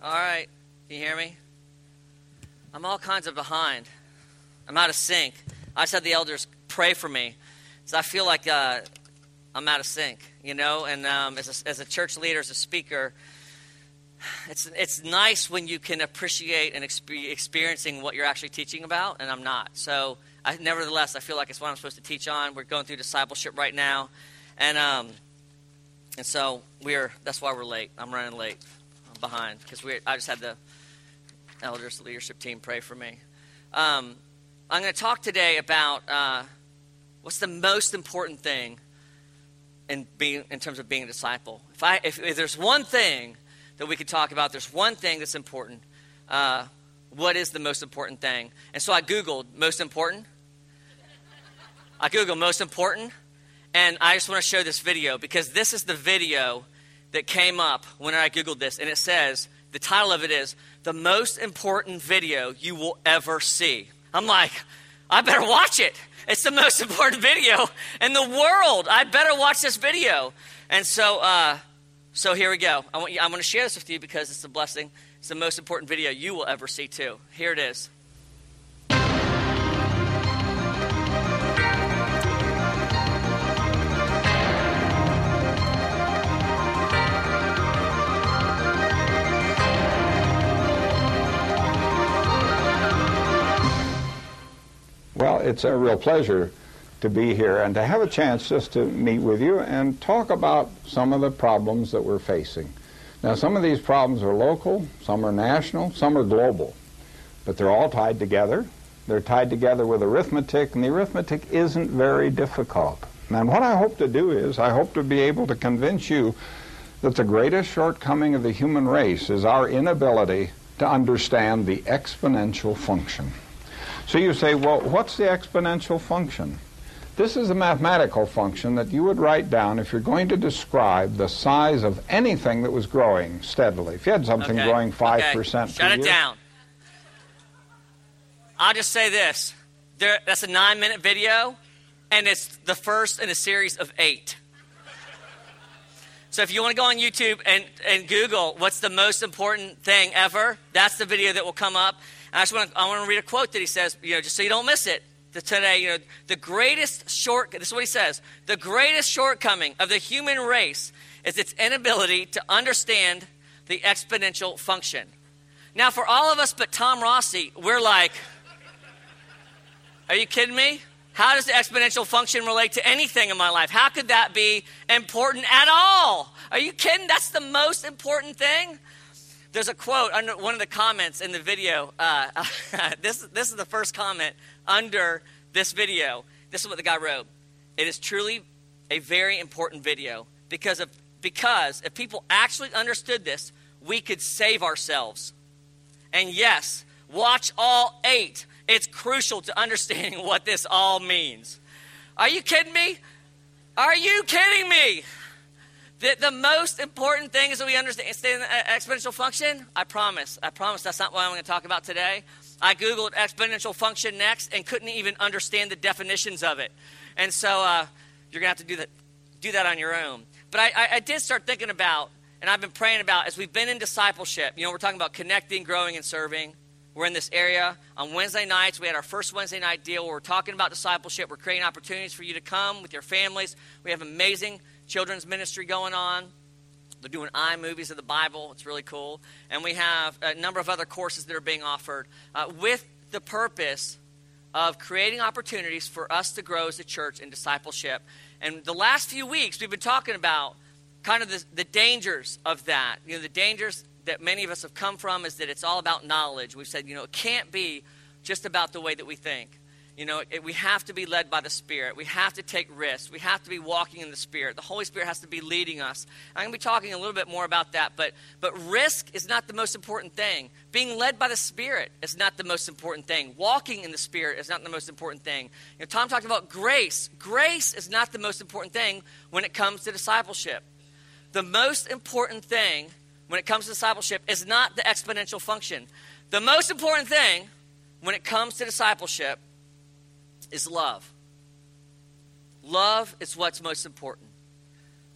All right. Can you hear me? I'm all kinds of behind. I'm out of sync. I said the elders pray for me because I feel like uh, I'm out of sync, you know. And um, as, a, as a church leader, as a speaker, it's it's nice when you can appreciate and exp- experiencing what you're actually teaching about, and I'm not. So, I, nevertheless, I feel like it's what I'm supposed to teach on. We're going through discipleship right now, and um, and so we're that's why we're late. I'm running late behind because we I just had the elders, leadership team pray for me. Um, I'm going to talk today about uh, what's the most important thing in being in terms of being a disciple. If I if, if there's one thing that we could talk about, there's one thing that's important. Uh, what is the most important thing? And so I googled most important. I googled most important, and I just want to show this video because this is the video that came up when I Googled this, and it says, the title of it is, The Most Important Video You Will Ever See. I'm like, I better watch it. It's the most important video in the world. I better watch this video. And so, uh, so here we go. I want, you, I want to share this with you because it's a blessing. It's the most important video you will ever see, too. Here it is. Well, it's a real pleasure to be here and to have a chance just to meet with you and talk about some of the problems that we're facing. Now, some of these problems are local, some are national, some are global, but they're all tied together. They're tied together with arithmetic, and the arithmetic isn't very difficult. And what I hope to do is, I hope to be able to convince you that the greatest shortcoming of the human race is our inability to understand the exponential function. So you say, well, what's the exponential function? This is a mathematical function that you would write down if you're going to describe the size of anything that was growing steadily. If you had something Okay. growing 5% Okay. Shut it year, down. I'll just say this. There, that's a nine minute video, and it's the first in a series of eight. So if you want to go on YouTube and, and Google what's the most important thing ever, that's the video that will come up. I just want to, I want to read a quote that he says, you know, just so you don't miss it. Today, you know, the greatest short, this is what he says, the greatest shortcoming of the human race is its inability to understand the exponential function. Now, for all of us but Tom Rossi, we're like, are you kidding me? How does the exponential function relate to anything in my life? How could that be important at all? Are you kidding? That's the most important thing. There's a quote under one of the comments in the video. Uh, this, this is the first comment under this video. This is what the guy wrote. It is truly a very important video because of because if people actually understood this, we could save ourselves. And yes, watch all eight. It's crucial to understanding what this all means. Are you kidding me? Are you kidding me? The, the most important thing is that we understand the exponential function. I promise. I promise that's not what I'm going to talk about today. I Googled exponential function next and couldn't even understand the definitions of it. And so uh, you're going to have to do that, do that on your own. But I, I, I did start thinking about, and I've been praying about, as we've been in discipleship, you know, we're talking about connecting, growing, and serving. We're in this area. On Wednesday nights, we had our first Wednesday night deal where we're talking about discipleship. We're creating opportunities for you to come with your families. We have amazing children's ministry going on. They're doing iMovies of the Bible. It's really cool. And we have a number of other courses that are being offered uh, with the purpose of creating opportunities for us to grow as a church in discipleship. And the last few weeks, we've been talking about kind of the, the dangers of that. You know, the dangers that many of us have come from is that it's all about knowledge. We've said, you know, it can't be just about the way that we think. You know, it, we have to be led by the Spirit. We have to take risks. We have to be walking in the Spirit. The Holy Spirit has to be leading us. I'm going to be talking a little bit more about that, but, but risk is not the most important thing. Being led by the Spirit is not the most important thing. Walking in the Spirit is not the most important thing. You know, Tom talked about grace. Grace is not the most important thing when it comes to discipleship. The most important thing when it comes to discipleship is not the exponential function. The most important thing when it comes to discipleship is love. Love is what's most important.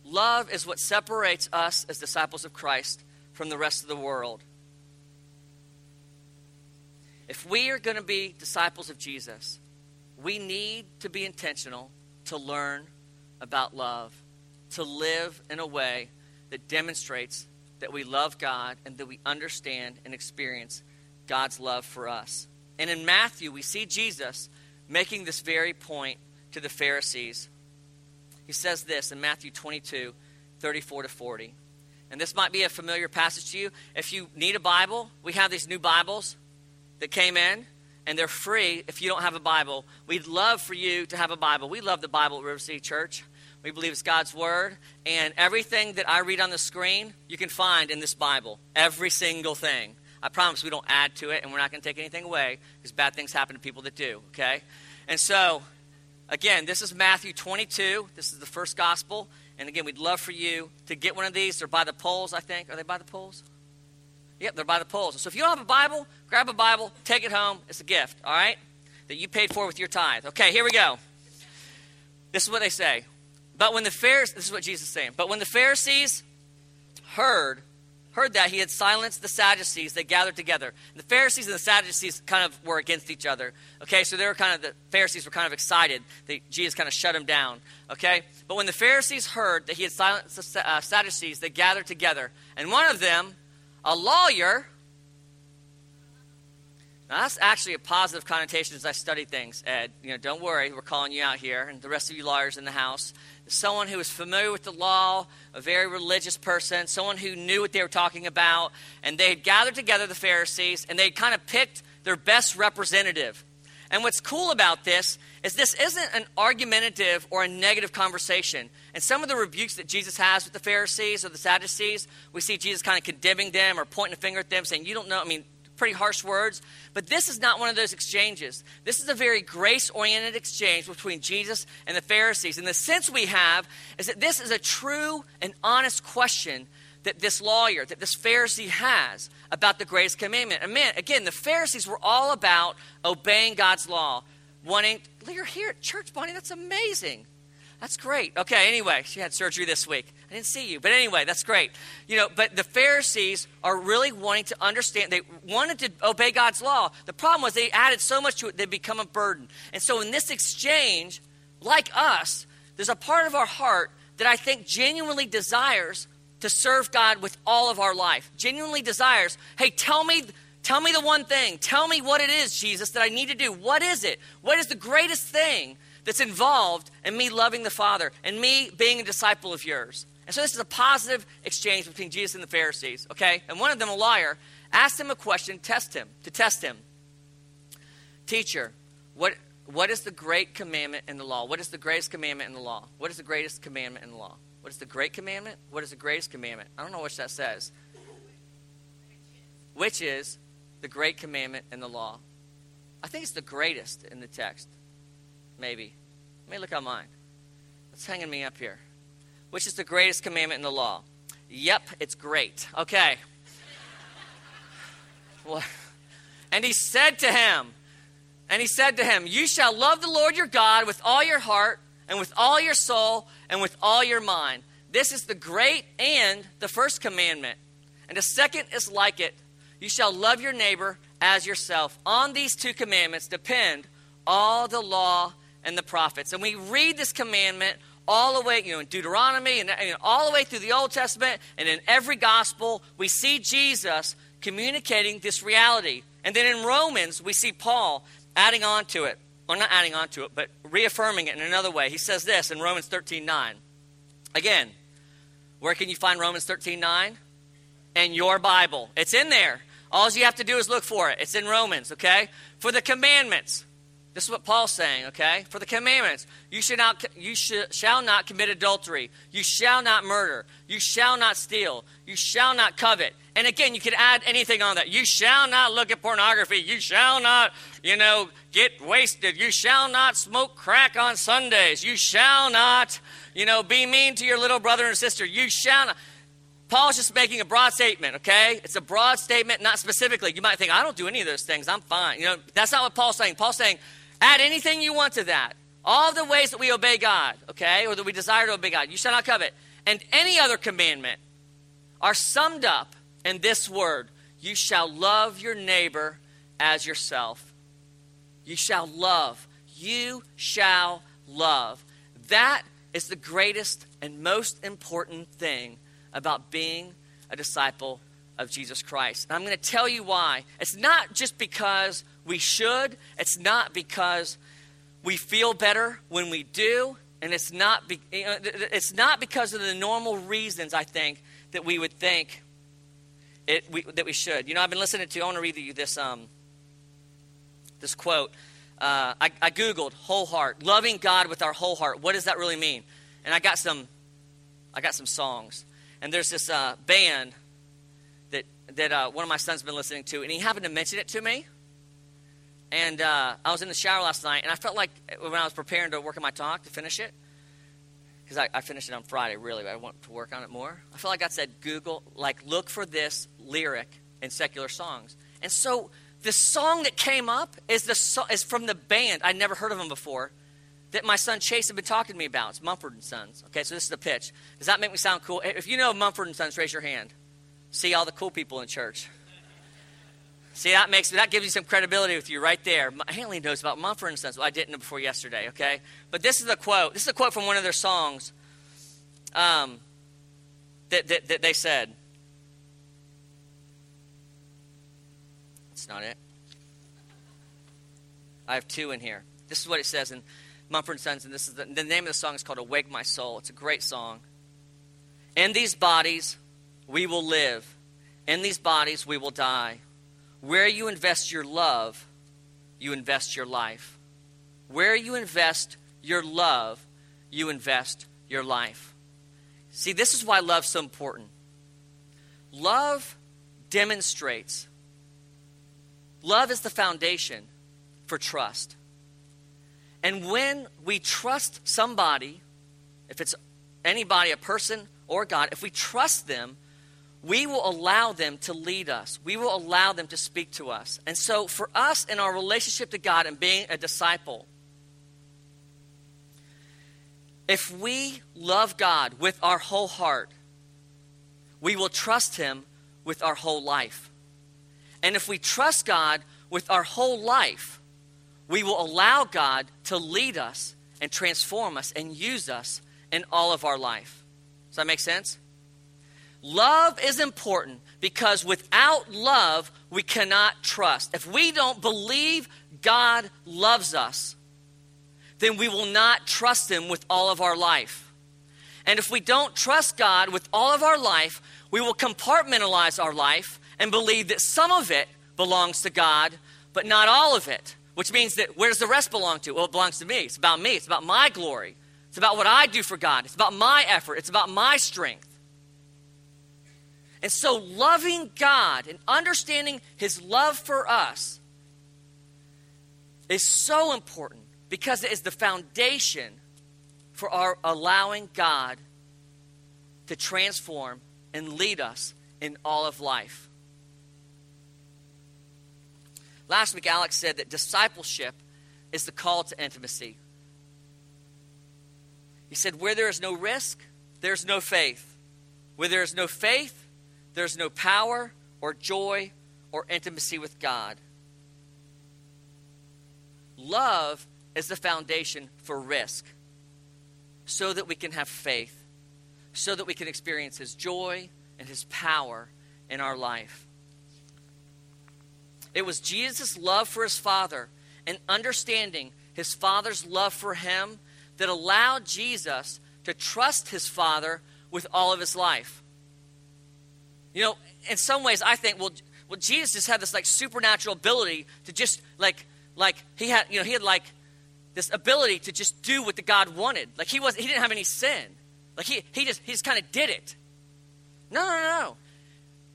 Love is what separates us as disciples of Christ from the rest of the world. If we are going to be disciples of Jesus, we need to be intentional to learn about love, to live in a way that demonstrates that we love God and that we understand and experience God's love for us. And in Matthew, we see Jesus making this very point to the Pharisees. He says this in Matthew 22 34 to 40. And this might be a familiar passage to you. If you need a Bible, we have these new Bibles that came in, and they're free if you don't have a Bible. We'd love for you to have a Bible. We love the Bible at River City Church. We believe it's God's Word, and everything that I read on the screen, you can find in this Bible. Every single thing. I promise we don't add to it, and we're not going to take anything away because bad things happen to people that do, okay? And so, again, this is Matthew 22. This is the first gospel. And again, we'd love for you to get one of these. They're by the poles, I think. Are they by the poles? Yep, they're by the poles. So if you don't have a Bible, grab a Bible, take it home. It's a gift, all right? That you paid for with your tithe. Okay, here we go. This is what they say. But when the Pharisees, this is what Jesus is saying. But when the Pharisees heard heard that he had silenced the Sadducees, they gathered together. The Pharisees and the Sadducees kind of were against each other. Okay, so they were kind of the Pharisees were kind of excited that Jesus kind of shut them down. Okay, but when the Pharisees heard that he had silenced the uh, Sadducees, they gathered together, and one of them, a lawyer. Now that's actually a positive connotation as I study things, Ed. You know, don't worry, we're calling you out here, and the rest of you lawyers in the house someone who was familiar with the law, a very religious person, someone who knew what they were talking about. And they had gathered together the Pharisees and they had kind of picked their best representative. And what's cool about this is this isn't an argumentative or a negative conversation. And some of the rebukes that Jesus has with the Pharisees or the Sadducees, we see Jesus kind of condemning them or pointing a finger at them, saying, You don't know. I mean, pretty harsh words. But this is not one of those exchanges. This is a very grace oriented exchange between Jesus and the Pharisees. And the sense we have is that this is a true and honest question that this lawyer, that this Pharisee has about the greatest commandment. And man, again, the Pharisees were all about obeying God's law, wanting, you're here at church, Bonnie, that's amazing. That's great. Okay, anyway, she had surgery this week. I didn't see you. But anyway, that's great. You know, but the Pharisees are really wanting to understand. They wanted to obey God's law. The problem was they added so much to it, they become a burden. And so in this exchange, like us, there's a part of our heart that I think genuinely desires to serve God with all of our life. Genuinely desires, hey, tell me tell me the one thing. Tell me what it is, Jesus, that I need to do. What is it? What is the greatest thing that's involved in me loving the Father and me being a disciple of yours. And so this is a positive exchange between Jesus and the Pharisees, okay? And one of them, a liar, asked him a question, test him, to test him. Teacher, what, what is the great commandment in the law? What is the greatest commandment in the law? What is the greatest commandment in the law? What is the great commandment? What is the greatest commandment? I don't know what that says. Which is the great commandment in the law? I think it's the greatest in the text. Maybe. Let me look at mine. What's hanging me up here? Which is the greatest commandment in the law? Yep, it's great. Okay. well, and he said to him, and he said to him, You shall love the Lord your God with all your heart, and with all your soul, and with all your mind. This is the great and the first commandment. And the second is like it you shall love your neighbor as yourself. On these two commandments depend all the law and the prophets. And we read this commandment all the way, you know, in Deuteronomy and, all the way through the Old Testament and in every gospel, we see Jesus communicating this reality. And then in Romans, we see Paul adding on to it. Or not adding on to it, but reaffirming it in another way. He says this in Romans 13 9. Again, where can you find Romans 13 9? In your Bible. It's in there. All you have to do is look for it. It's in Romans, okay? For the commandments. This is what Paul's saying, okay? For the commandments, you should not you shall not commit adultery. You shall not murder. You shall not steal. You shall not covet. And again, you could add anything on that. You shall not look at pornography. You shall not, you know, get wasted. You shall not smoke crack on Sundays. You shall not, you know, be mean to your little brother and sister. You shall not. Paul's just making a broad statement, okay? It's a broad statement, not specifically. You might think, I don't do any of those things. I'm fine. You know, that's not what Paul's saying. Paul's saying, Add anything you want to that. All the ways that we obey God, okay, or that we desire to obey God. You shall not covet. And any other commandment are summed up in this word you shall love your neighbor as yourself. You shall love. You shall love. That is the greatest and most important thing about being a disciple of Jesus Christ. And I'm going to tell you why. It's not just because we should, it's not because we feel better when we do, and it's not, be, it's not because of the normal reasons, I think, that we would think it, we, that we should. You know, I've been listening to, I want to read you this, um, this quote. Uh, I, I Googled whole heart, loving God with our whole heart. What does that really mean? And I got some, I got some songs. And there's this uh, band that, that uh, one of my sons been listening to, and he happened to mention it to me. And uh, I was in the shower last night, and I felt like when I was preparing to work on my talk to finish it, because I, I, finished it on Friday, really, but I want to work on it more. I felt like God said, Google, like, look for this lyric in secular songs. And so the song that came up is, the so- is from the band. I'd never heard of them before that my son Chase had been talking to me about. It's Mumford and Sons. Okay, so this is the pitch. Does that make me sound cool? If you know Mumford and Sons, raise your hand. See all the cool people in church. See, that makes that gives you some credibility with you right there. Hanley knows about Mumford and Sons. Well, I didn't know before yesterday. Okay, but this is a quote. This is a quote from one of their songs. Um, that, that, that they said. That's not it. I have two in here. This is what it says in Mumford and Sons, and this is the, the name of the song is called "Awake My Soul." It's a great song. In these bodies, we will live. In these bodies, we will die. Where you invest your love, you invest your life. Where you invest your love, you invest your life. See, this is why love's so important. Love demonstrates. Love is the foundation for trust. And when we trust somebody, if it's anybody, a person or God, if we trust them, we will allow them to lead us. We will allow them to speak to us. And so, for us in our relationship to God and being a disciple, if we love God with our whole heart, we will trust Him with our whole life. And if we trust God with our whole life, we will allow God to lead us and transform us and use us in all of our life. Does that make sense? Love is important because without love, we cannot trust. If we don't believe God loves us, then we will not trust Him with all of our life. And if we don't trust God with all of our life, we will compartmentalize our life and believe that some of it belongs to God, but not all of it. Which means that where does the rest belong to? Well, it belongs to me. It's about me. It's about my glory. It's about what I do for God. It's about my effort. It's about my strength. And so, loving God and understanding His love for us is so important because it is the foundation for our allowing God to transform and lead us in all of life. Last week, Alex said that discipleship is the call to intimacy. He said, Where there is no risk, there's no faith. Where there is no faith, there's no power or joy or intimacy with God. Love is the foundation for risk so that we can have faith, so that we can experience His joy and His power in our life. It was Jesus' love for His Father and understanding His Father's love for Him that allowed Jesus to trust His Father with all of His life. You know, in some ways, I think, well, well, Jesus just had this like supernatural ability to just like, like he had, you know, he had like this ability to just do what the God wanted. Like he was, he didn't have any sin. Like he, he just, he just kind of did it. No, no, no, no.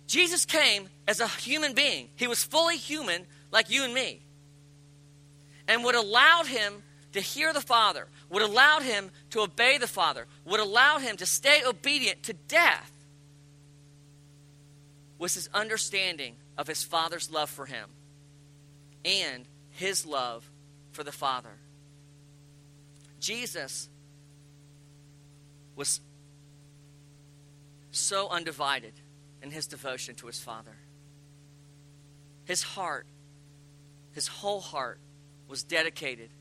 Jesus came as a human being. He was fully human, like you and me. And what allowed him to hear the Father, what allowed him to obey the Father, what allowed him to stay obedient to death was his understanding of his father's love for him and his love for the Father. Jesus was so undivided in his devotion to his Father. His heart his whole heart was dedicated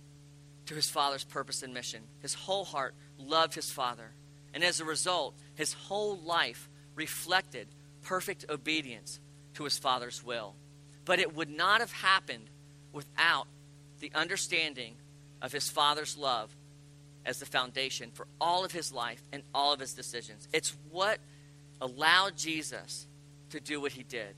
to his father's purpose and mission. His whole heart loved his father. And as a result, his whole life reflected perfect obedience to his father's will. But it would not have happened without the understanding of his father's love as the foundation for all of his life and all of his decisions. It's what allowed Jesus to do what he did.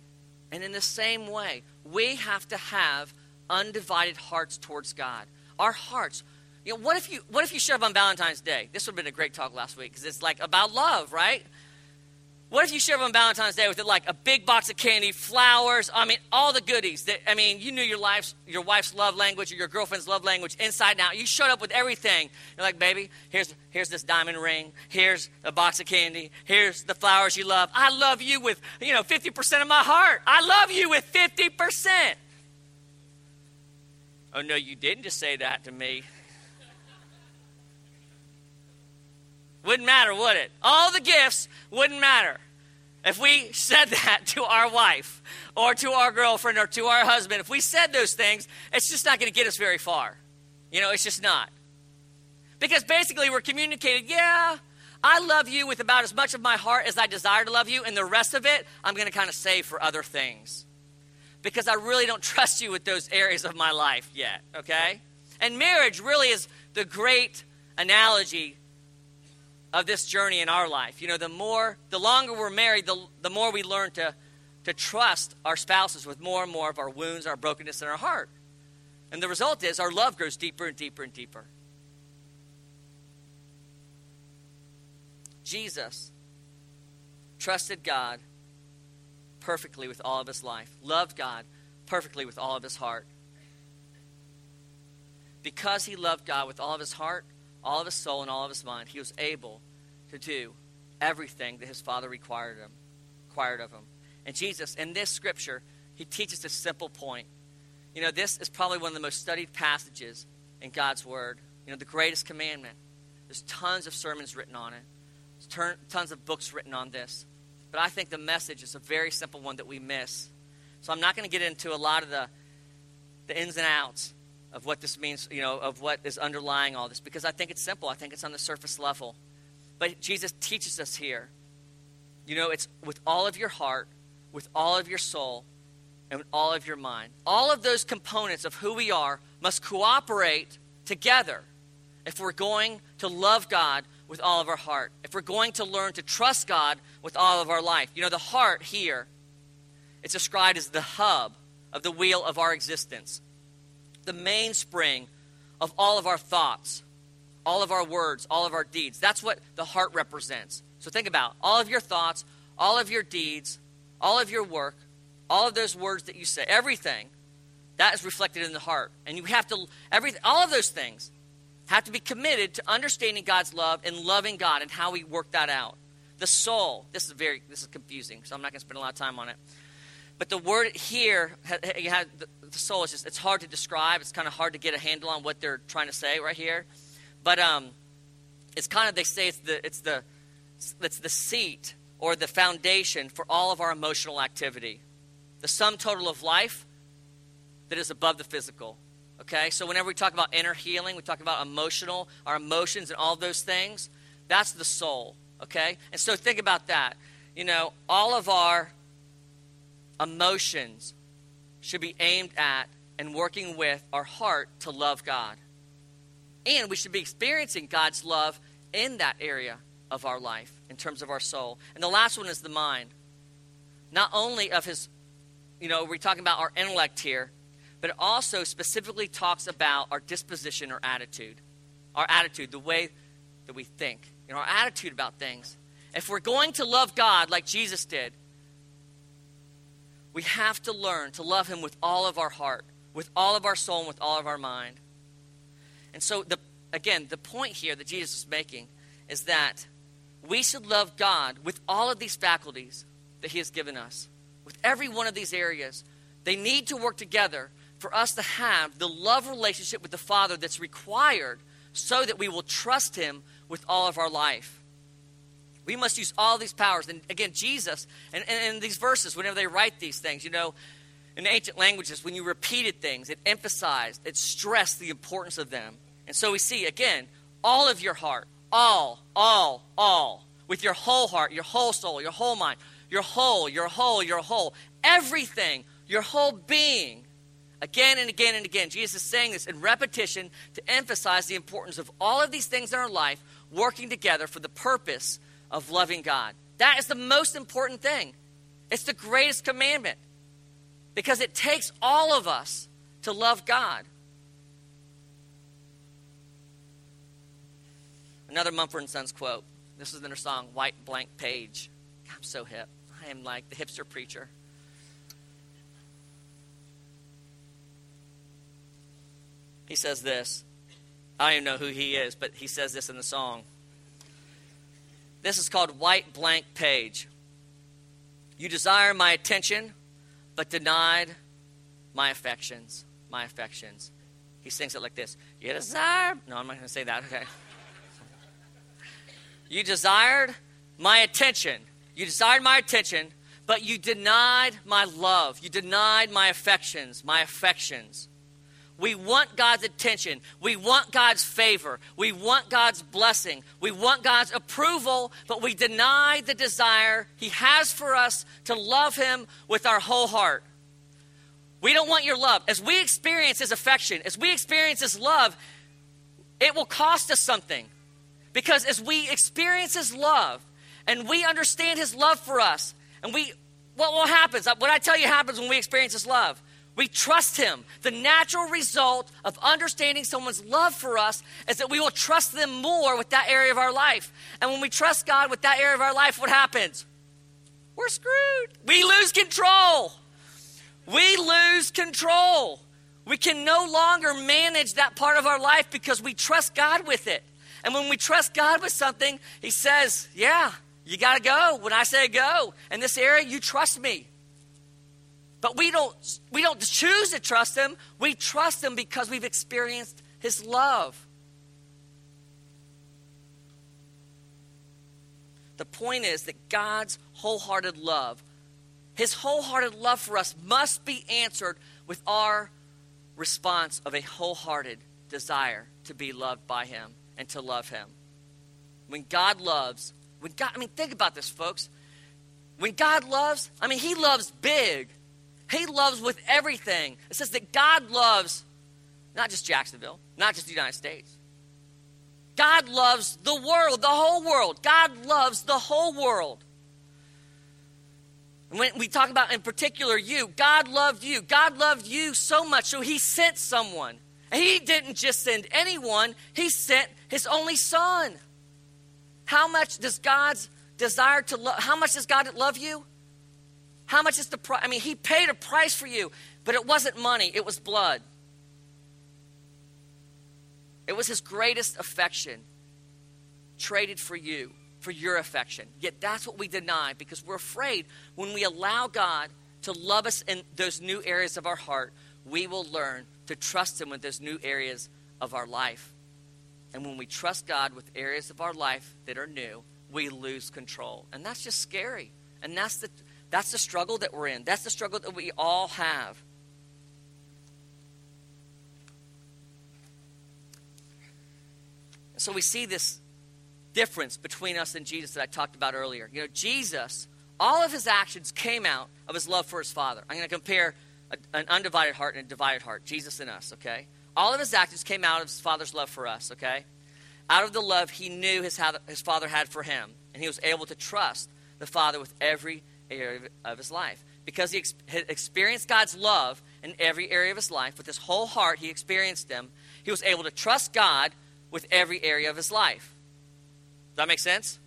And in the same way, we have to have undivided hearts towards God. Our hearts. You know, what if you what if you showed up on Valentine's Day? This would have been a great talk last week because it's like about love, right? What if you showed up on Valentine's Day with like a big box of candy, flowers, I mean, all the goodies that I mean, you knew your life's your wife's love language or your girlfriend's love language inside and out. You showed up with everything. You're like, baby, here's here's this diamond ring, here's a box of candy, here's the flowers you love. I love you with, you know, 50% of my heart. I love you with 50%. Oh no, you didn't just say that to me. Wouldn't matter, would it? All the gifts wouldn't matter. If we said that to our wife or to our girlfriend or to our husband, if we said those things, it's just not going to get us very far. You know, it's just not. Because basically, we're communicating, yeah, I love you with about as much of my heart as I desire to love you, and the rest of it, I'm going to kind of save for other things. Because I really don't trust you with those areas of my life yet, okay? And marriage really is the great analogy of this journey in our life. You know, the more, the longer we're married, the, the more we learn to, to trust our spouses with more and more of our wounds, our brokenness in our heart. And the result is our love grows deeper and deeper and deeper. Jesus trusted God perfectly with all of his life, loved God perfectly with all of his heart. Because he loved God with all of his heart, all of his soul and all of his mind, he was able to do everything that his father required him, required of him. And Jesus, in this scripture, he teaches a simple point. You know, this is probably one of the most studied passages in God's word. You know, the greatest commandment. There's tons of sermons written on it. There's tons of books written on this. But I think the message is a very simple one that we miss. So I'm not going to get into a lot of the, the ins and outs of what this means, you know, of what is underlying all this, because I think it's simple. I think it's on the surface level. But Jesus teaches us here, you know, it's with all of your heart, with all of your soul, and with all of your mind. All of those components of who we are must cooperate together if we're going to love God with all of our heart, if we're going to learn to trust God with all of our life. You know, the heart here, it's described as the hub of the wheel of our existence the mainspring of all of our thoughts, all of our words, all of our deeds. That's what the heart represents. So think about all of your thoughts, all of your deeds, all of your work, all of those words that you say, everything that is reflected in the heart. And you have to every all of those things have to be committed to understanding God's love and loving God and how we work that out. The soul, this is very this is confusing, so I'm not going to spend a lot of time on it. But the word here, the soul is just, it's hard to describe. It's kind of hard to get a handle on what they're trying to say right here. But um, it's kind of, they say it's the, it's the, it's the seat or the foundation for all of our emotional activity. The sum total of life that is above the physical. Okay? So whenever we talk about inner healing, we talk about emotional, our emotions and all those things, that's the soul. Okay? And so think about that. You know, all of our emotions should be aimed at and working with our heart to love God. And we should be experiencing God's love in that area of our life in terms of our soul. And the last one is the mind. Not only of his, you know, we're talking about our intellect here, but it also specifically talks about our disposition or attitude. Our attitude, the way that we think, know, our attitude about things. If we're going to love God like Jesus did, we have to learn to love Him with all of our heart, with all of our soul, and with all of our mind. And so, the, again, the point here that Jesus is making is that we should love God with all of these faculties that He has given us, with every one of these areas. They need to work together for us to have the love relationship with the Father that's required so that we will trust Him with all of our life. We must use all these powers. And again, Jesus, and, in these verses, whenever they write these things, you know, In ancient languages, when you repeated things, it emphasized, it stressed the importance of them. And so we see, again, all of your heart, all, all, all, with your whole heart, your whole soul, your whole mind, your whole, your whole, your whole, everything, your whole being. Again and again and again, Jesus is saying this in repetition to emphasize the importance of all of these things in our life working together for the purpose of loving God. That is the most important thing. It's the greatest commandment because it takes all of us to love God. Another Mumford and Sons quote. This is in their song, White Blank Page. I'm so hip. I am like the hipster preacher. He says this. I don't even know who he is, but he says this in the song. This is called White Blank Page. You desire my attention, but denied my affections. My affections. He sings it like this You desire. No, I'm not going to say that. Okay. You desired my attention. You desired my attention, but you denied my love. You denied my affections, my affections. We want God's attention. We want God's favor. We want God's blessing. We want God's approval, but we deny the desire He has for us to love Him with our whole heart. We don't want your love. As we experience His affection, as we experience His love, it will cost us something. Because as we experience His love and we understand His love for us, and we, what, what happens? What I tell you happens when we experience His love we trust Him. The natural result of understanding someone's love for us is that we will trust them more with that area of our life. And when we trust God with that area of our life, what happens? We're screwed. We lose control. We lose control. We can no longer manage that part of our life because we trust God with it. And when we trust God with something, He says, Yeah, you got to go. When I say go in this area, you trust me. But we don't, we don't choose to trust Him. We trust Him because we've experienced His love. The point is that God's wholehearted love, His wholehearted love for us, must be answered with our response of a wholehearted desire to be loved by Him and to love Him. When God loves, when God, I mean, think about this, folks. When God loves, I mean, He loves big. He loves with everything. It says that God loves not just Jacksonville, not just the United States. God loves the world, the whole world. God loves the whole world. When we talk about in particular you, God loved you. God loved you so much, so He sent someone. And He didn't just send anyone, He sent His only Son. How much does God's desire to love, how much does God love you? How much is the price? I mean, he paid a price for you, but it wasn't money, it was blood. It was his greatest affection traded for you, for your affection. Yet that's what we deny because we're afraid when we allow God to love us in those new areas of our heart, we will learn to trust him with those new areas of our life. And when we trust God with areas of our life that are new, we lose control. And that's just scary. And that's the that's the struggle that we're in. That's the struggle that we all have. So we see this difference between us and Jesus that I talked about earlier. You know, Jesus, all of his actions came out of his love for his Father. I'm going to compare a, an undivided heart and a divided heart, Jesus and us, okay? All of his actions came out of his Father's love for us, okay? Out of the love he knew his, his Father had for him, and he was able to trust the Father with every area of his life. Because he ex- experienced God's love in every area of his life, with his whole heart, he experienced them. He was able to trust God with every area of his life. Does that make sense?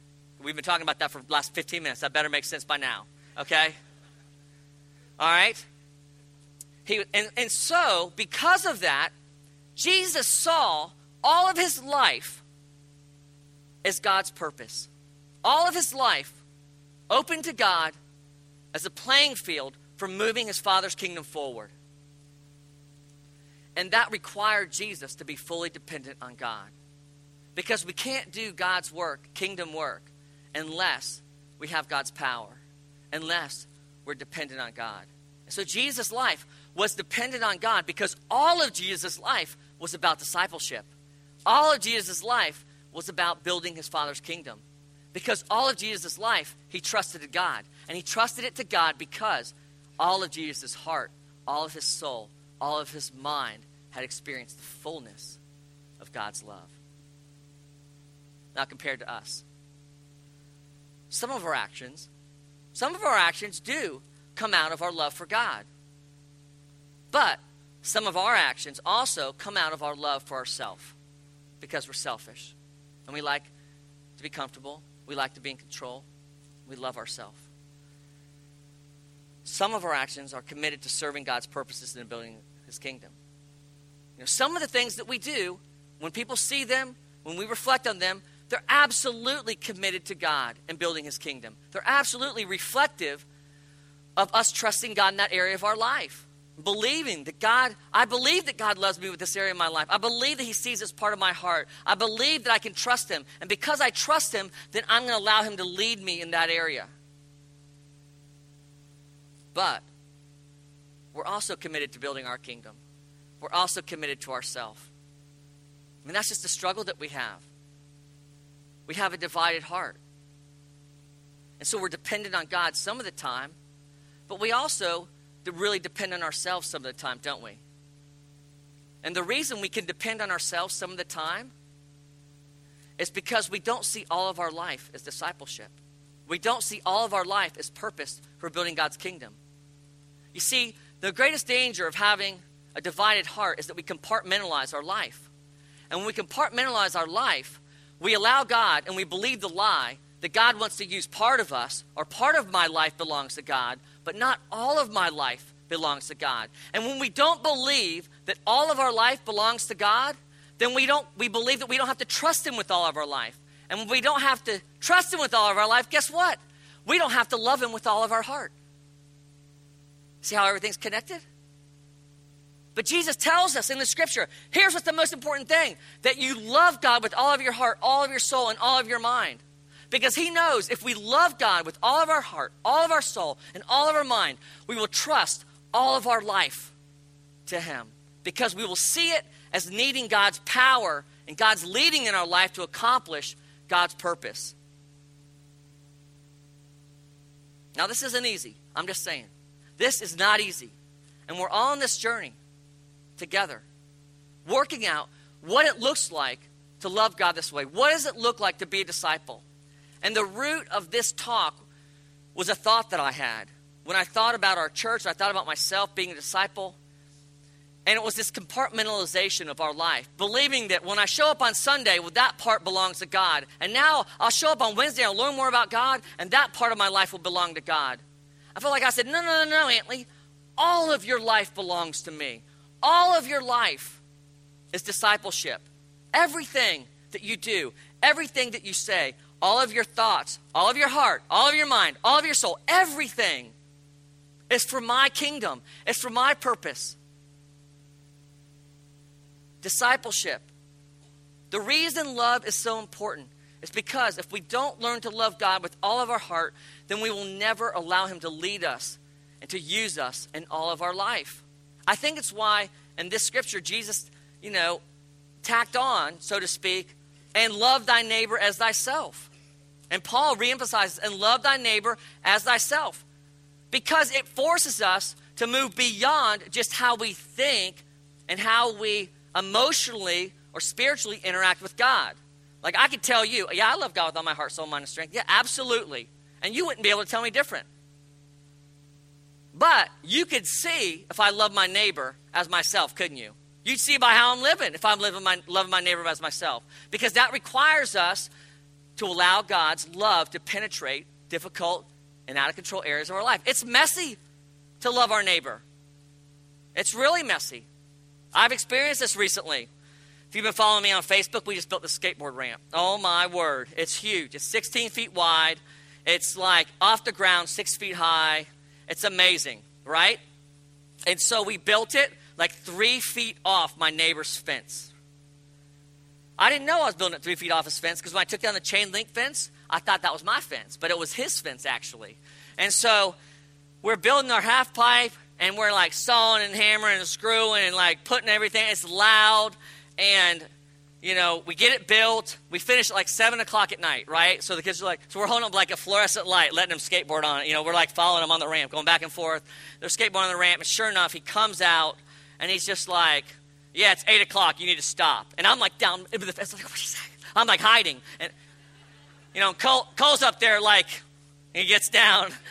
We've been talking about that for the last 15 minutes. That better make sense by now. Okay? All right? He, and, and so, because of that, Jesus saw all of his life as God's purpose. All of his life open to God as a playing field for moving his Father's kingdom forward. And that required Jesus to be fully dependent on God. Because we can't do God's work, kingdom work, unless we have God's power, unless we're dependent on God. So Jesus' life was dependent on God because all of Jesus' life was about discipleship. All of Jesus' life was about building his Father's kingdom. Because all of Jesus' life, he trusted in God. And he trusted it to God because all of Jesus' heart, all of his soul, all of his mind had experienced the fullness of God's love. Now, compared to us, some of our actions, some of our actions do come out of our love for God. But some of our actions also come out of our love for ourselves because we're selfish. And we like to be comfortable, we like to be in control, we love ourselves. Some of our actions are committed to serving God's purposes and building his kingdom. You know, some of the things that we do, when people see them, when we reflect on them, they're absolutely committed to God and building his kingdom. They're absolutely reflective of us trusting God in that area of our life. Believing that God, I believe that God loves me with this area of my life. I believe that He sees this part of my heart. I believe that I can trust Him. And because I trust Him, then I'm going to allow Him to lead me in that area. But we're also committed to building our kingdom. We're also committed to ourselves. I mean, that's just the struggle that we have. We have a divided heart. And so we're dependent on God some of the time, but we also really depend on ourselves some of the time, don't we? And the reason we can depend on ourselves some of the time is because we don't see all of our life as discipleship. We don't see all of our life as purpose for building God's kingdom. You see, the greatest danger of having a divided heart is that we compartmentalize our life. And when we compartmentalize our life, we allow God and we believe the lie that God wants to use part of us, or part of my life belongs to God, but not all of my life belongs to God. And when we don't believe that all of our life belongs to God, then we don't we believe that we don't have to trust him with all of our life. And when we don't have to trust him with all of our life, guess what? We don't have to love him with all of our heart. See how everything's connected? But Jesus tells us in the scripture here's what's the most important thing that you love God with all of your heart, all of your soul, and all of your mind. Because he knows if we love God with all of our heart, all of our soul, and all of our mind, we will trust all of our life to him. Because we will see it as needing God's power and God's leading in our life to accomplish God's purpose. Now, this isn't easy. I'm just saying. This is not easy. And we're all on this journey together, working out what it looks like to love God this way. What does it look like to be a disciple? And the root of this talk was a thought that I had. When I thought about our church, I thought about myself being a disciple. And it was this compartmentalization of our life, believing that when I show up on Sunday, well, that part belongs to God. And now I'll show up on Wednesday, and I'll learn more about God, and that part of my life will belong to God. I felt like I said, no, no, no, no, Antley. All of your life belongs to me. All of your life is discipleship. Everything that you do, everything that you say, all of your thoughts, all of your heart, all of your mind, all of your soul, everything is for my kingdom, it's for my purpose. Discipleship. The reason love is so important is because if we don't learn to love God with all of our heart, then we will never allow Him to lead us and to use us in all of our life. I think it's why in this scripture, Jesus, you know, tacked on, so to speak, and love thy neighbor as thyself. And Paul reemphasizes, and love thy neighbor as thyself. Because it forces us to move beyond just how we think and how we emotionally or spiritually interact with God. Like I could tell you, yeah, I love God with all my heart, soul, mind, and strength. Yeah, absolutely. And you wouldn't be able to tell me different. But you could see if I love my neighbor as myself, couldn't you? You'd see by how I'm living if I'm living my, loving my neighbor as myself. Because that requires us to allow God's love to penetrate difficult and out of control areas of our life. It's messy to love our neighbor. It's really messy. I've experienced this recently. If you've been following me on Facebook, we just built the skateboard ramp. Oh my word, it's huge. It's 16 feet wide. It's like off the ground, six feet high. It's amazing, right? And so we built it like three feet off my neighbor's fence. I didn't know I was building it three feet off his fence because when I took down the chain link fence, I thought that was my fence, but it was his fence actually. And so we're building our half pipe, and we're like sawing and hammering and screwing and like putting everything. It's loud, and you know, we get it built. We finish at like seven o'clock at night, right? So the kids are like, so we're holding up like a fluorescent light, letting them skateboard on it. You know, we're like following them on the ramp, going back and forth. They're skateboarding on the ramp, and sure enough, he comes out and he's just like, yeah, it's eight o'clock. You need to stop. And I'm like down into the fence. Like, I'm like hiding, and you know, Cole, Cole's up there like he gets down.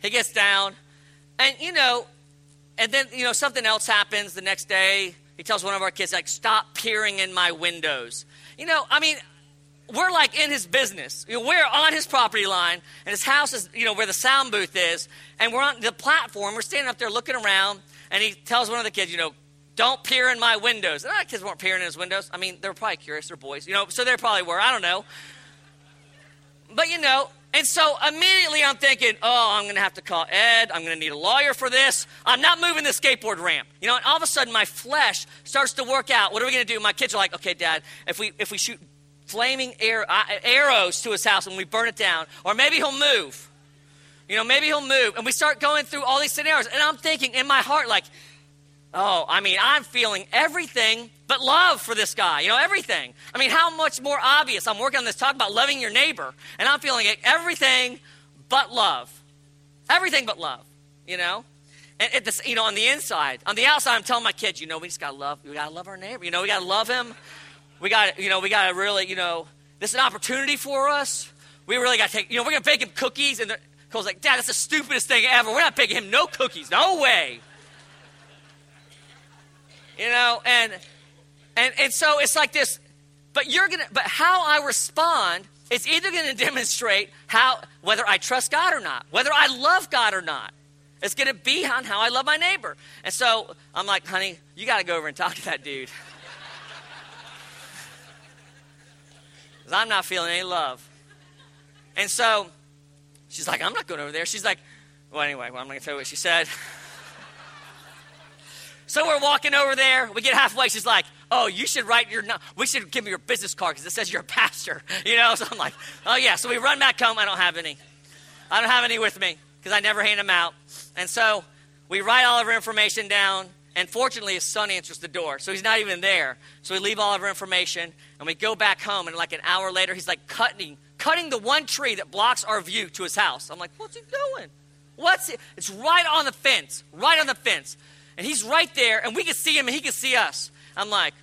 He gets down, and you know, and then you know something else happens the next day he tells one of our kids, like, stop peering in my windows. You know, I mean, we're like in his business. You know, we're on his property line, and his house is, you know, where the sound booth is, and we're on the platform. We're standing up there looking around, and he tells one of the kids, you know, don't peer in my windows. And our kids weren't peering in his windows. I mean, they were probably curious. They're boys, you know, so they probably were. I don't know. But, you know, and so immediately I'm thinking, oh, I'm going to have to call Ed. I'm going to need a lawyer for this. I'm not moving the skateboard ramp. You know, and all of a sudden my flesh starts to work out. What are we going to do? My kids are like, okay, Dad, if we, if we shoot flaming air, uh, arrows to his house and we burn it down, or maybe he'll move. You know, maybe he'll move. And we start going through all these scenarios. And I'm thinking in my heart, like, oh, I mean, I'm feeling everything but love for this guy. You know, everything. I mean, how much more obvious? I'm working on this talk about loving your neighbor, and I'm feeling it everything but love. Everything but love, you know? And it, this, you know, on the inside, on the outside, I'm telling my kids, you know, we just gotta love, we gotta love our neighbor. You know, we gotta love him. We gotta, you know, we gotta really, you know, this is an opportunity for us. We really gotta take, you know, we're gonna bake him cookies, and Cole's like, Dad, that's the stupidest thing ever. We're not baking him no cookies, no way. You know, and and, and so it's like this, but you're gonna, but how I respond is either gonna demonstrate how, whether I trust God or not, whether I love God or not. It's gonna be on how I love my neighbor. And so I'm like, honey, you gotta go over and talk to that dude. Because I'm not feeling any love. And so she's like, I'm not going over there. She's like, well, anyway, well, I'm going to tell you what she said. so we're walking over there. We get halfway. She's like, oh, you should write your, we should give me your business card because it says you're a pastor, you know? So I'm like, oh, yeah. So we run back home. I don't have any. I don't have any with me because I never hand them out. And so we write all of our information down. And fortunately, his son answers the door, so he's not even there. So we leave all of our information, and we go back home. And like an hour later, he's like cutting, cutting the one tree that blocks our view to his house. I'm like, what's he doing? What's it? It's right on the fence, right on the fence, and he's right there, and we can see him, and he can see us. I'm like,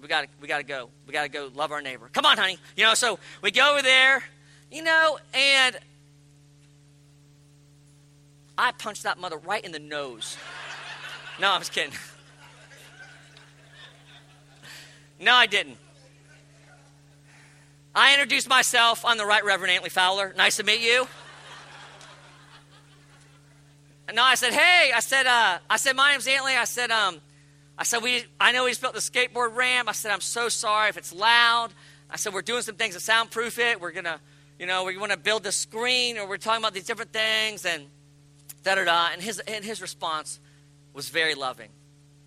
we got to we got to go. We got to go love our neighbor. Come on, honey. You know, so we go over there, you know, and I punched that mother right in the nose. No, I'm just kidding. No, I didn't. I introduced myself. I'm the Right Reverend Antley Fowler. Nice to meet you. No, I said, hey, I said, uh, I said, my name's Antley. I said, um, I said, we, I know we built the skateboard ramp. I said, I'm so sorry if it's loud. I said, we're doing some things to soundproof it. We're going to, you know, we want to build the screen or we're talking about these different things and da da da. And his, and his response was very loving.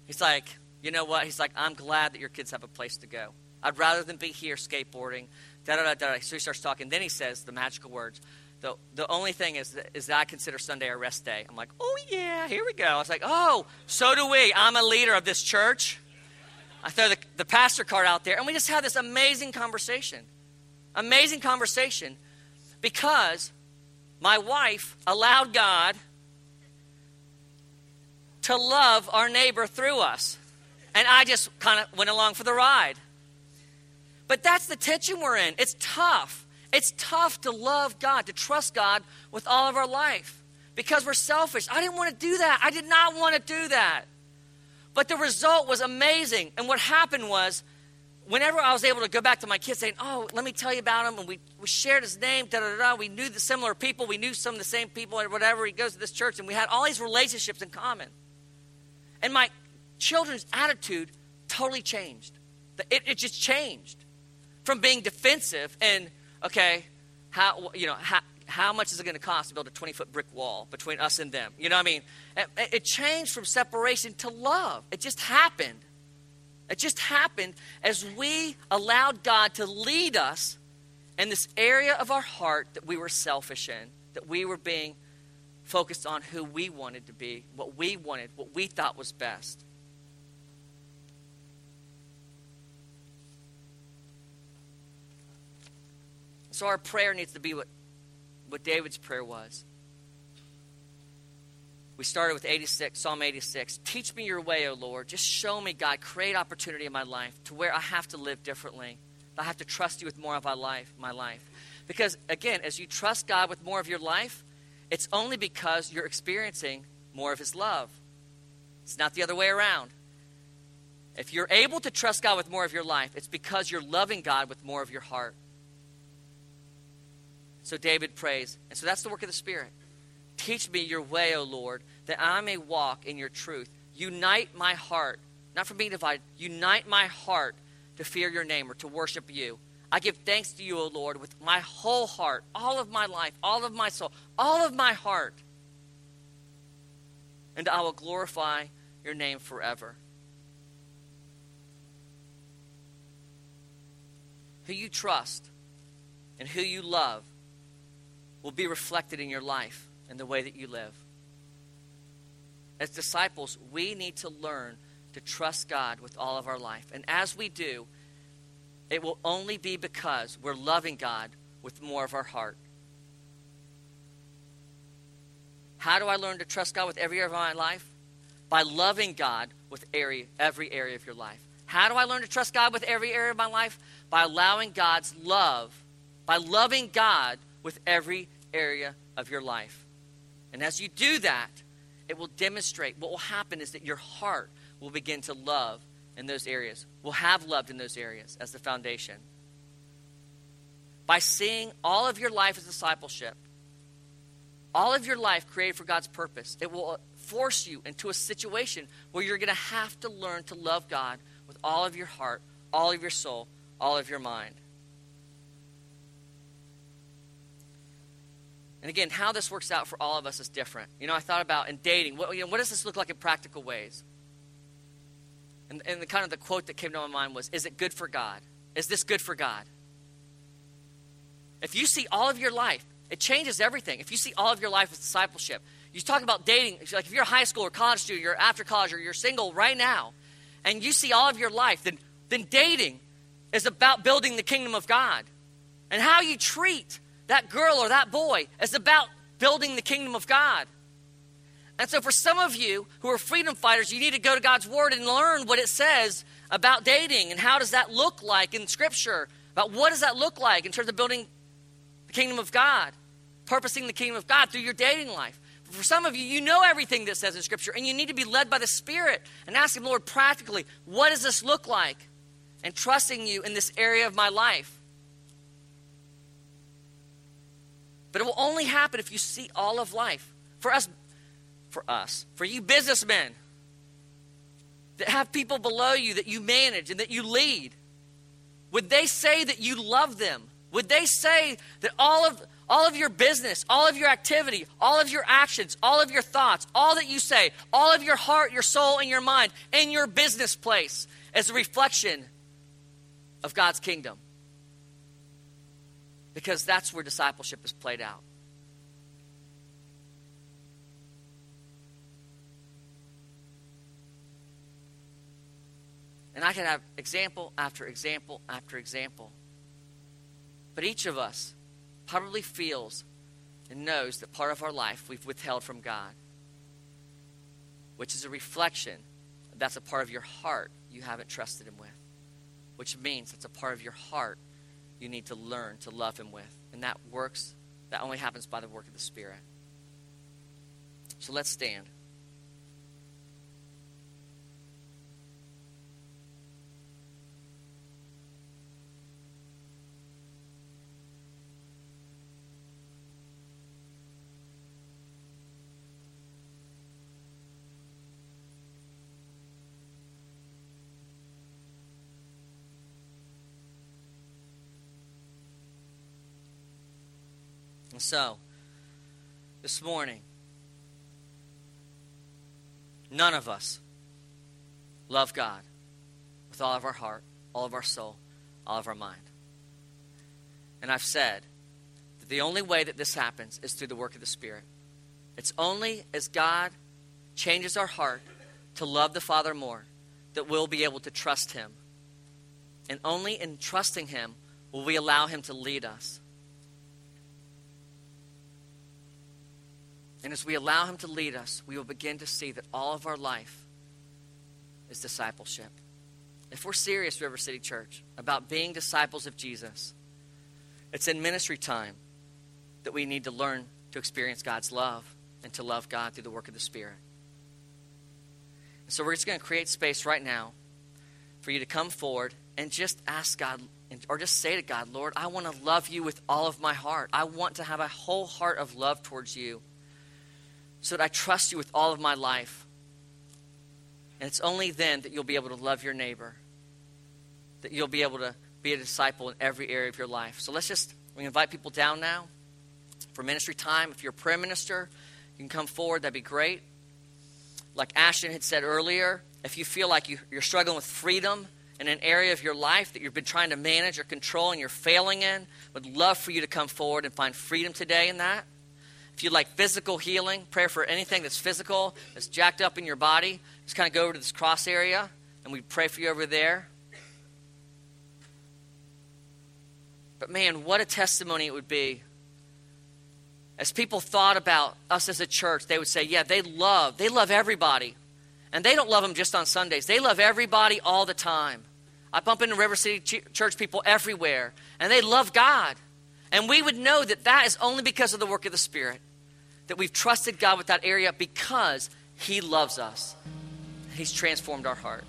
He's like, you know what? He's like, I'm glad that your kids have a place to go. I'd rather than be here skateboarding. Da da da da. So he starts talking. Then he says the magical words the, the only thing is that, is that I consider Sunday a rest day. I'm like, oh, yeah, here we go. I was like, oh, so do we. I'm a leader of this church. I throw the, the pastor card out there, and we just had this amazing conversation. Amazing conversation because my wife allowed God to love our neighbor through us. And I just kind of went along for the ride. But that's the tension we're in. It's tough. It's tough to love God, to trust God with all of our life because we're selfish. I didn't want to do that. I did not want to do that. But the result was amazing. And what happened was, whenever I was able to go back to my kids saying, Oh, let me tell you about him, and we, we shared his name, da da da, we knew the similar people, we knew some of the same people, or whatever. He goes to this church, and we had all these relationships in common. And my children's attitude totally changed. It, it just changed from being defensive and okay, how, you know, how, how much is it going to cost to build a 20 foot brick wall between us and them? You know what I mean? It, it, changed from separation to love. It just happened. It just happened as we allowed God to lead us in this area of our heart that we were selfish in, that we were being focused on who we wanted to be, what we wanted, what we thought was best. So our prayer needs to be what, what David's prayer was. We started with 86, Psalm 86. Teach me your way, O Lord. Just show me, God. Create opportunity in my life to where I have to live differently. I have to trust you with more of my life, my life. Because again, as you trust God with more of your life, it's only because you're experiencing more of his love. It's not the other way around. If you're able to trust God with more of your life, it's because you're loving God with more of your heart. So David prays. And so that's the work of the Spirit. Teach me your way, O Lord, that I may walk in your truth. Unite my heart, not from being divided, unite my heart to fear your name or to worship you. I give thanks to you, O Lord, with my whole heart, all of my life, all of my soul, all of my heart. And I will glorify your name forever. Who you trust and who you love will be reflected in your life and the way that you live. As disciples, we need to learn to trust God with all of our life. And as we do, it will only be because we're loving God with more of our heart. How do I learn to trust God with every area of my life? By loving God with every, every area of your life. How do I learn to trust God with every area of my life? By allowing God's love, by loving God with every area of your life. And as you do that, it will demonstrate what will happen is that your heart will begin to love in those areas, will have loved in those areas as the foundation. By seeing all of your life as discipleship, all of your life created for God's purpose, it will force you into a situation where you're going to have to learn to love God with all of your heart, all of your soul, all of your mind. And again, how this works out for all of us is different. You know, I thought about in dating, what, you know, what does this look like in practical ways? And, and the kind of the quote that came to my mind was, Is it good for God? Is this good for God? If you see all of your life, it changes everything. If you see all of your life as discipleship, you talk about dating, like if you're a high school or college student, you're after college, or you're single right now, and you see all of your life, then, then dating is about building the kingdom of God. And how you treat that girl or that boy is about building the kingdom of God. And so, for some of you who are freedom fighters, you need to go to God's Word and learn what it says about dating and how does that look like in Scripture. About what does that look like in terms of building the kingdom of God, purposing the kingdom of God through your dating life. For some of you, you know everything that says in Scripture, and you need to be led by the Spirit and ask Him, Lord, practically, what does this look like? And trusting you in this area of my life. But it will only happen if you see all of life. For us, for us, for you businessmen that have people below you that you manage and that you lead, would they say that you love them? Would they say that all of all of your business, all of your activity, all of your actions, all of your thoughts, all that you say, all of your heart, your soul, and your mind, and your business place is a reflection of God's kingdom? Because that's where discipleship is played out. And I can have example after example after example. But each of us probably feels and knows that part of our life we've withheld from God, which is a reflection that's a part of your heart you haven't trusted Him with, which means it's a part of your heart you need to learn to love Him with. And that works, that only happens by the work of the Spirit. So let's stand. And so, this morning, none of us love God with all of our heart, all of our soul, all of our mind. And I've said that the only way that this happens is through the work of the Spirit. It's only as God changes our heart to love the Father more that we'll be able to trust Him. And only in trusting Him will we allow Him to lead us. And as we allow Him to lead us, we will begin to see that all of our life is discipleship. If we're serious, River City Church, about being disciples of Jesus, it's in ministry time that we need to learn to experience God's love and to love God through the work of the Spirit. So we're just going to create space right now for you to come forward and just ask God, or just say to God, Lord, I want to love you with all of my heart. I want to have a whole heart of love towards you so that I trust you with all of my life. And it's only then that you'll be able to love your neighbor, that you'll be able to be a disciple in every area of your life. So let's just, we invite people down now for ministry time. If you're a prayer minister, you can come forward, that'd be great like Ashton had said earlier, if you feel like you, are struggling with freedom in an area of your life that you've been trying to manage or control and you're failing in, would love for you to come forward and find freedom today in that. If you'd like physical healing, prayer for anything that's physical, that's jacked up in your body, just kind of go over to this cross area and we pray for you over there. But man, what a testimony it would be as people thought about us as a church, they would say, yeah, they love, they love everybody. And they don't love them just on Sundays. They love everybody all the time. I bump into River City Church people everywhere, and they love God. And we would know that that is only because of the work of the Spirit, that we've trusted God with that area because He loves us. He's transformed our heart.